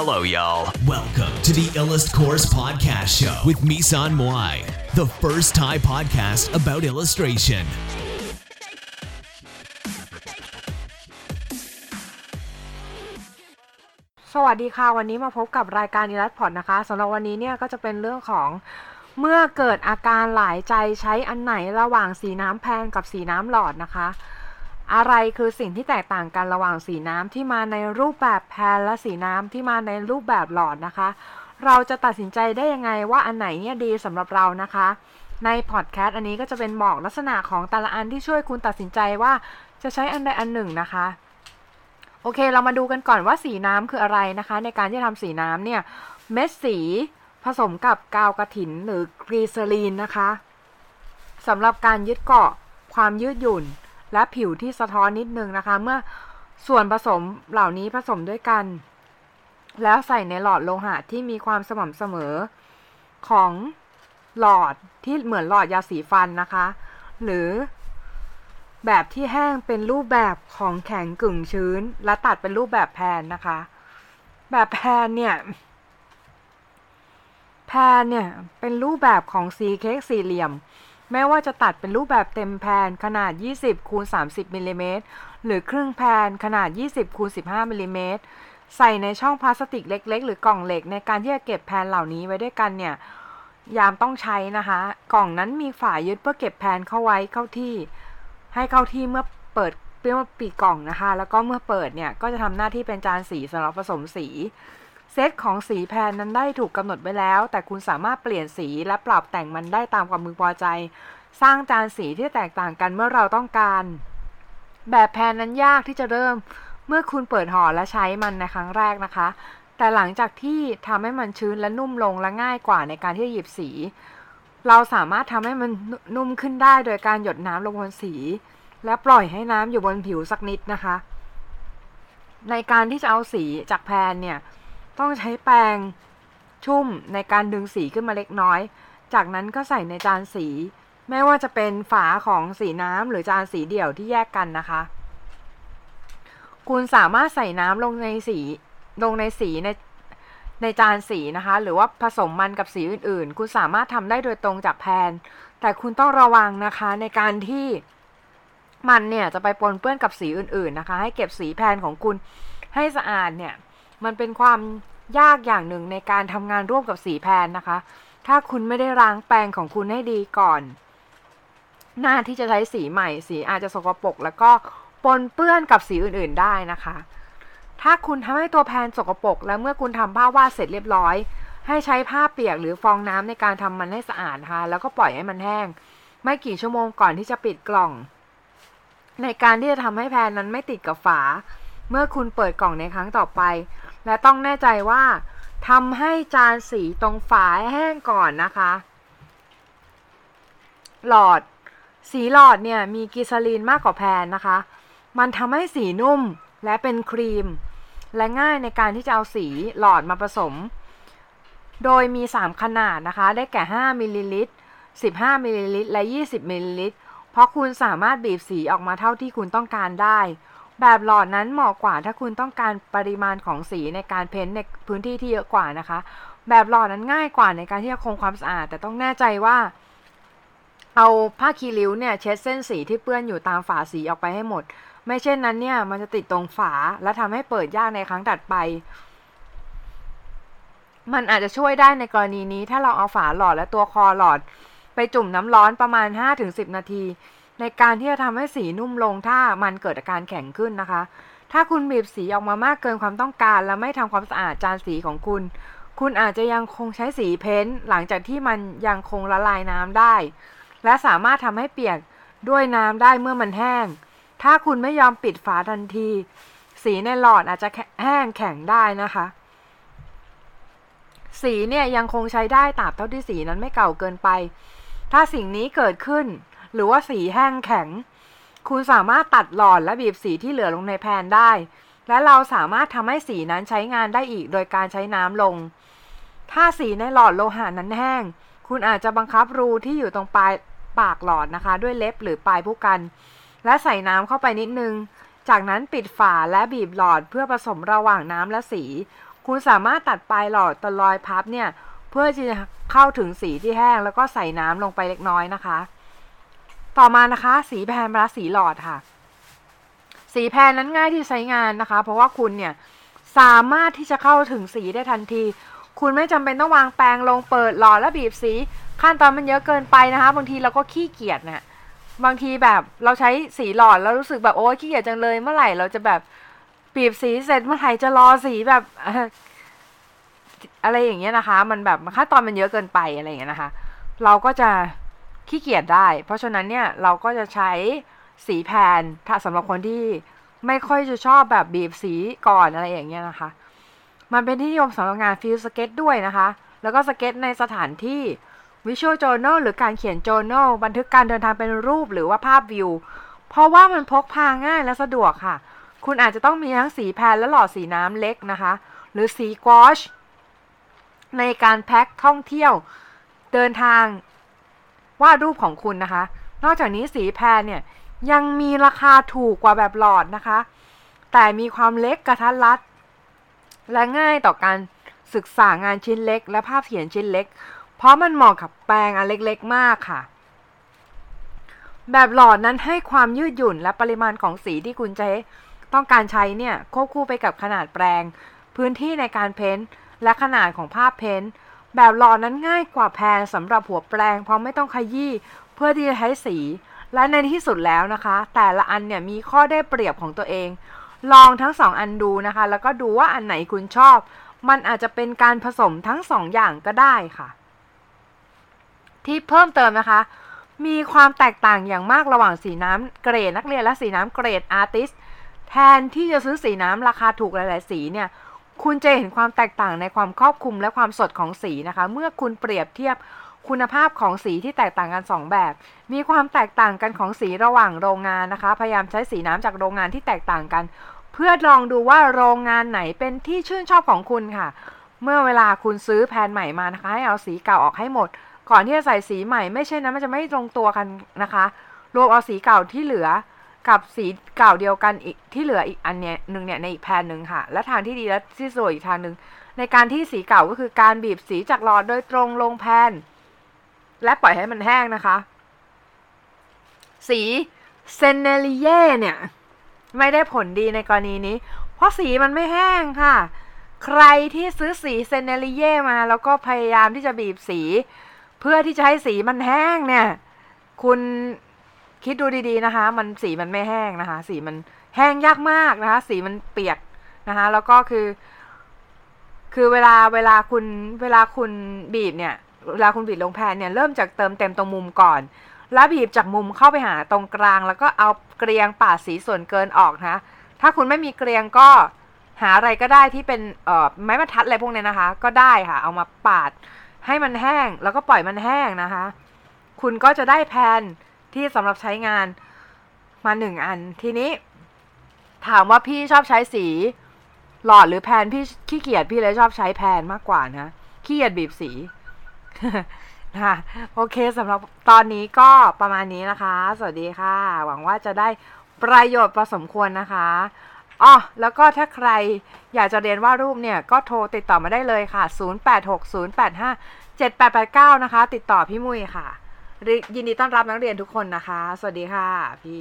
Hello, y'all. Welcome to the Illust Course Podcast Show with Misan Moai, the first Thai podcast about illustration. สวัสดีค่ะ วันนี้มาพบกับรายการอีลัสพอดนะคะสำหรับวันนี้เนี่ยก็จะเป็นเรื่องของเมื่อเกิดอาการหลายใจใช้อันไหนระหว่างสีน้ำแพงกับสีน้ำหลอดนะคะ อะไรคือสิ่งที่แตกต่างกันระหว่างสีน้ำที่มาในรูปแบบแพนและสีน้ำที่มาในรูปแบบหลอดนะคะ เราจะตัดสินใจได้ยังไงว่าอันไหนเนี่ยดีสำหรับเรานะคะในพอดแคสต์อันนี้ก็จะเป็นบอกลักษณะของแต่ละอันที่ช่วยคุณตัดสินใจว่าจะใช้อันใดอันหนึ่งนะคะ โอเคเรามาดูกันก่อนว่าสีน้ำคืออะไรนะคะ ในการที่ทำสีน้ำเนี่ยเม็ดสีผสมกับกาวกระถินหรือกลีเซอรีนนะคะสำหรับการยึดเกาะความยืดหยุ่น และผิวที่สะท้อนนิดนึงนะคะ เมื่อส่วนผสมเหล่านี้ผสมด้วยกัน แล้วใส่ในหลอดโลหะที่มีความสม่ำเสมอของหลอดที่เหมือนหลอดยาสีฟันนะคะ หรือแบบที่แห้งเป็นรูปแบบของแข็งกึ่งชื้น และตัดเป็นรูปแบบแพนนะคะ แบบแพนเนี่ย แพนเนี่ยเป็นรูปแบบของซีเค้กสี่เหลี่ยม แม้ว่าจะตัดเป็นรูปแบบเต็มแพนขนาด 20คูณ30มิลลิเมตรหรือครึ่ง pan ขนาด 20คูณ15มิลลิเมตรใส่ในช่องพลาสติกเล็ก ๆ หรือกล่องเหล็กในการที่จะเก็บ pan เหล่านี้ไว้ด้วยกันเนี่ย ยามต้องใช้นะคะ กล่องนั้นมีฝายึดเพื่อเก็บ pan เข้าไว้เข้าที่ ให้เข้าที่เมื่อเปิดเมื่อปิดกล่องนะคะ แล้วก็เมื่อเปิดเนี่ยก็จะทำหน้าที่เป็นจานสีสำหรับผสมสี เซตของสี pan นั้นได้ถูกกำหนดไว้แล้ว แต่คุณสามารถเปลี่ยนสีและปรับแต่งมันได้ตามความมือพอใจ สร้างจานสีที่แตกต่างกันเมื่อเราต้องการ แบบแพนนั้นยากที่จะเริ่มเมื่อคุณเปิดห่อและใช้มันในครั้งแรกนะคะ แต่หลังจากที่ทำให้มันชื้นและนุ่มลงและง่ายกว่าในการที่จะหยิบสี เราสามารถทำให้มันนุ่มขึ้นได้โดยการหยดน้ำลงบนสี และปล่อยให้น้ำอยู่บนผิวสักนิดนะคะ ในการที่จะเอาสีจากแพนเนี่ย ต้องใช้แปรงชุ่มในการดึงสีขึ้นมาเล็กน้อย จากนั้นก็ใส่ในจานสี ไม่ว่าจะเป็นฝาของสีน้ำหรือจานสีเดี่ยวที่แยกกันนะคะ คุณสามารถใส่น้ำลงในสีลงในสีในในจานสีนะคะ หรือว่าผสมมันกับสีอื่นๆ คุณสามารถทำได้โดยตรงจากแพน แต่คุณต้องระวังนะคะในการที่มันเนี่ยจะไปปนเปื้อนกับสีอื่นๆนะคะ ให้เก็บสีแพนของคุณให้สะอาดเนี่ย มันเป็นความยากอย่างหนึ่งในการทำงานร่วมกับสีแพนนะคะ ถ้าคุณไม่ได้ล้างแปรงของคุณให้ดีก่อน หน้าที่จะใช้สีใหม่ สีอาจจะสกปรกแล้วก็ปนเปื้อนกับสีอื่นๆได้นะคะ ถ้าคุณทำให้ตัวแพนสกปรกแล้วเมื่อคุณทำผ้าวาดเสร็จเรียบร้อย ให้ใช้ผ้าเปียกหรือฟองน้ำในการทำมันให้สะอาดนะคะแล้วก็ปล่อยให้มันแห้ง ไม่กี่ชั่วโมงก่อนที่จะปิดกล่อง ในการที่จะทำให้แพนนั้นไม่ติดกับฝา เมื่อคุณเปิดกล่องในครั้งต่อไป และต้องแน่ใจว่าทำให้จานสีตรงฝาแห้งก่อนนะคะ หลอด สีหลอดเนี่ยมีกิซาลีนมากกว่าแพนนะคะ มันทำให้สีนุ่มและเป็นครีม และง่ายในการที่จะเอาสีหลอดมาผสม โดยมี 3 ขนาดนะคะ ได้แก่ 5มิลลิลิตร15มิลลิลิตรและ 20มิลลิลิตรเพราะคุณสามารถบีบสีออกมาเท่าที่คุณต้องการได้ แบบหลอดนั้นเหมาะกว่าถ้าคุณต้องการปริมาณของสีในการ paint ในพื้นที่ที่เยอะกว่านะคะ แบบหลอดนั้นง่ายกว่าในการที่จะคงความสะอาด แต่ต้องแน่ใจว่า เอาผ้าขี้ริ้วเนี่ยเช็ดเส้นสีที่เปื้อนอยู่ตามฝาสีออกไปให้หมด ไม่เช่นนั้นเนี่ยมันจะติดตรงฝาและทำให้เปิดยากในครั้งถัดไป มันอาจจะช่วยได้ในกรณีนี้ ถ้าเราเอาฝาหลอดและตัวคอหลอด ไปจุ่มน้ำร้อนประมาณ 5-10 นาที ในการที่จะทำให้สีนุ่มลงถ้ามันเกิดอาการแข็งขึ้นนะคะ ถ้าคุณบีบสีออกมามากเกินความต้องการ และไม่ทำความสะอาดจานสีของคุณ คุณอาจจะยังคงใช้สีเพ้นท์หลังจากที่มันยังคงละลายน้ำได้ และสามารถทำให้เปียกด้วยน้ำได้เมื่อมันแห้ง ถ้าคุณไม่ยอมปิดฝาทันที สีในหลอดอาจจะแห้งแข็งได้นะคะ สีเนี่ยยังคงใช้ได้ตราบเท่าที่สีนั้นไม่เก่าเกินไป ถ้าสิ่งนี้เกิดขึ้น หรือว่าสีแห้งแข็ง คุณสามารถตัดหลอดและบีบสีที่เหลือลงในแพนได้ และเราสามารถทำให้สีนั้นใช้งานได้อีกโดยการใช้น้ำลง ถ้าสีในหลอดโลหะนั้นแห้ง คุณอาจจะบังคับรูที่อยู่ตรงปลายปากหลอดนะคะ ด้วยเล็บหรือปลายผู้กัน และใส่น้ำเข้าไปนิดนึง จากนั้นปิดฝาและบีบหลอดเพื่อผสมระหว่างน้ำและสี คุณสามารถตัดปลายหลอดตะลอยพับเนี่ยเพื่อจะเข้าถึงสีที่แห้งแล้วก็ใส่น้ำลงไปเล็กน้อยนะคะ ต่อมานะคะ สีแพนปลาสีหลอดค่ะ สีแพนนั้นง่ายที่ใช้งานนะคะ เพราะว่าคุณเนี่ยสามารถที่จะเข้าถึงสีได้ทันที คุณไม่จำเป็นต้องวางแปรงลงเปิดหลอดแล้วบีบสี ขั้นตอนมันเยอะเกินไปนะคะ บางทีเราก็ขี้เกียจนะบางทีแบบเราใช้สีหลอดแล้วรู้สึกแบบโอ้ขี้เกียจจังเลยเมื่อไหร่เราจะแบบบีบสีเสร็จเมื่อไหร่จะรอสีแบบอะไรอย่างเงี้ยนะคะ มันแบบขั้นตอนมันเยอะเกินไปอะไรอย่างเงี้ยนะคะ เราก็จะ ขี้เกียจได้ เพราะฉะนั้นเนี่ยเราก็จะใช้สีแพนถ้าสำหรับคนที่ไม่ค่อยจะชอบแบบบีบสีก่อนอะไรอย่างเงี้ยนะคะ มันเป็นที่นิยมสำหรับงาน field sketch ด้วยนะคะ แล้วก็สเก็ตในสถานที่ Visual Journal หรือการเขียน Journal บันทึกการเดินทางเป็นรูปหรือว่าภาพวิว เพราะว่ามันพกพาง่ายและสะดวกค่ะ คุณอาจจะต้องมีทั้งสี pan และหลอดสีน้ำเล็กนะคะ หรือสี gouache ในการแพ็คท่องเที่ยว เดินทาง วาดรูปของคุณนะคะ นอกจากนี้สี pan เนี่ยยังมีราคาถูกกว่าแบบหลอดนะคะ แต่มีความเล็กกระทัดรัด และง่ายต่อการศึกษางานชิ้นเล็ก และภาพเขียนชิ้นเล็ก เพราะมันเหมาะกับแปรงอันเล็กๆมากค่ะ แบบหลอดนั้นให้ความยืดหยุ่นและปริมาณของสีที่คุณจะต้องการใช้เนี่ยควบคู่ไปกับขนาดแปรงพื้นที่ในการเพ้นท์และขนาดของภาพเพ้นท์ แบบหล่อนั้นง่ายกว่าแพนสำหรับหัวแปรงเพราะไม่ต้องขยี้เพื่อที่จะใช้สี และในที่สุดแล้วนะคะ แต่ละอันเนี่ยมีข้อได้เปรียบของตัวเอง ลองทั้งสองอันดูนะคะ แล้วก็ดูว่าอันไหนคุณชอบ มันอาจจะเป็นการผสมทั้งสองอย่างก็ได้ค่ะ ที่เพิ่มเติมนะคะ มีความแตกต่างอย่างมากระหว่างสีน้ำเกรดนักเรียนและสีน้ำเกรดอาร์ติสแทนที่จะซื้อสีน้ำราคาถูกหลาย ๆ สีเนี่ย คุณจะเห็นความแตกต่างในความครอบคลุมและความสดของสีนะคะ เมื่อคุณเปรียบเทียบคุณภาพของสีที่แตกต่างกัน 2 แบบ มีความแตกต่างกันของสีระหว่างโรงงานนะคะ พยายามใช้สีน้ำจากโรงงานที่แตกต่างกัน เพื่อลองดูว่าโรงงานไหนเป็นที่ชื่นชอบของคุณค่ะ เมื่อเวลาคุณซื้อแผ่นใหม่มานะคะ ให้เอาสีเก่าออกให้หมด ก่อนที่จะใส่สีใหม่ ไม่ใช่นะมันจะไม่ตรงตัวกันนะคะ รวมเอาสีเก่าที่เหลือ กับสีเก่าเดียวกันอีกที่เหลืออีกอันเนี้ยหนึ่งเนี่ยในอีกแผ่นหนึ่งค่ะ และทางที่ดีและที่สวยอีกทางหนึ่งในการที่สีเก่าก็คือการบีบสีจากหลอดโดยตรงลงแผ่นและปล่อยให้มันแห้งนะคะ สีเซนเนลิเย่เนี่ย ไม่ได้ผลดีในกรณีนี้ เพราะสีมันไม่แห้งค่ะ ใครที่ซื้อสีเซนเนลิเย่มา แล้วก็พยายามที่จะบีบสี เพื่อที่จะให้สีมันแห้งเนี่ย คุณ คิดดูดีๆนะคะ มันสีมันไม่แห้งนะคะ สีมันแห้งยากมากนะคะ สีมันเปียกนะคะ แล้วก็คือ คือเวลาเวลาคุณเวลาคุณบีบเนี่ย เวลาคุณบีบลงแผ่นเนี่ยเริ่มจากเติมเต็มตรงมุมก่อน แล้วบีบจากมุมเข้าไปหาตรงกลาง แล้วก็เอาเกลียงปาดสีส่วนเกินออกนะ ถ้าคุณไม่มีเกลียงก็หาอะไรก็ได้ที่เป็นเอ่อไม้บรรทัดอะไรพวกนี้นะคะ ก็ได้ค่ะ เอามาปาดให้มันแห้ง แล้วก็ปล่อยมันแห้งนะคะ คุณก็จะได้แผ่น ที่สำหรับใช้งานมาหนึ่งอัน ทีนี้ ถามว่าพี่ชอบใช้สี หลอดหรือแผ่นพี่ขี้เกียจพี่เลยชอบใช้แผ่นมากกว่านะขี้เกียจบีบสีนะคะโอเคสำหรับตอนนี้ก็ประมาณนี้นะคะ สวัสดีค่ะ หวังว่าจะได้ประโยชน์พอสมควรนะคะอ๋อแล้วก็ถ้าใครอยากจะเรียนวาดรูปเนี่ย ก็โทรติดต่อมาได้เลยค่ะ 0860857889 นะคะ ติดต่อพี่มุ้ยค่ะ ยินดีต้อนรับนักเรียนทุกคนนะคะ สวัสดีค่ะพี่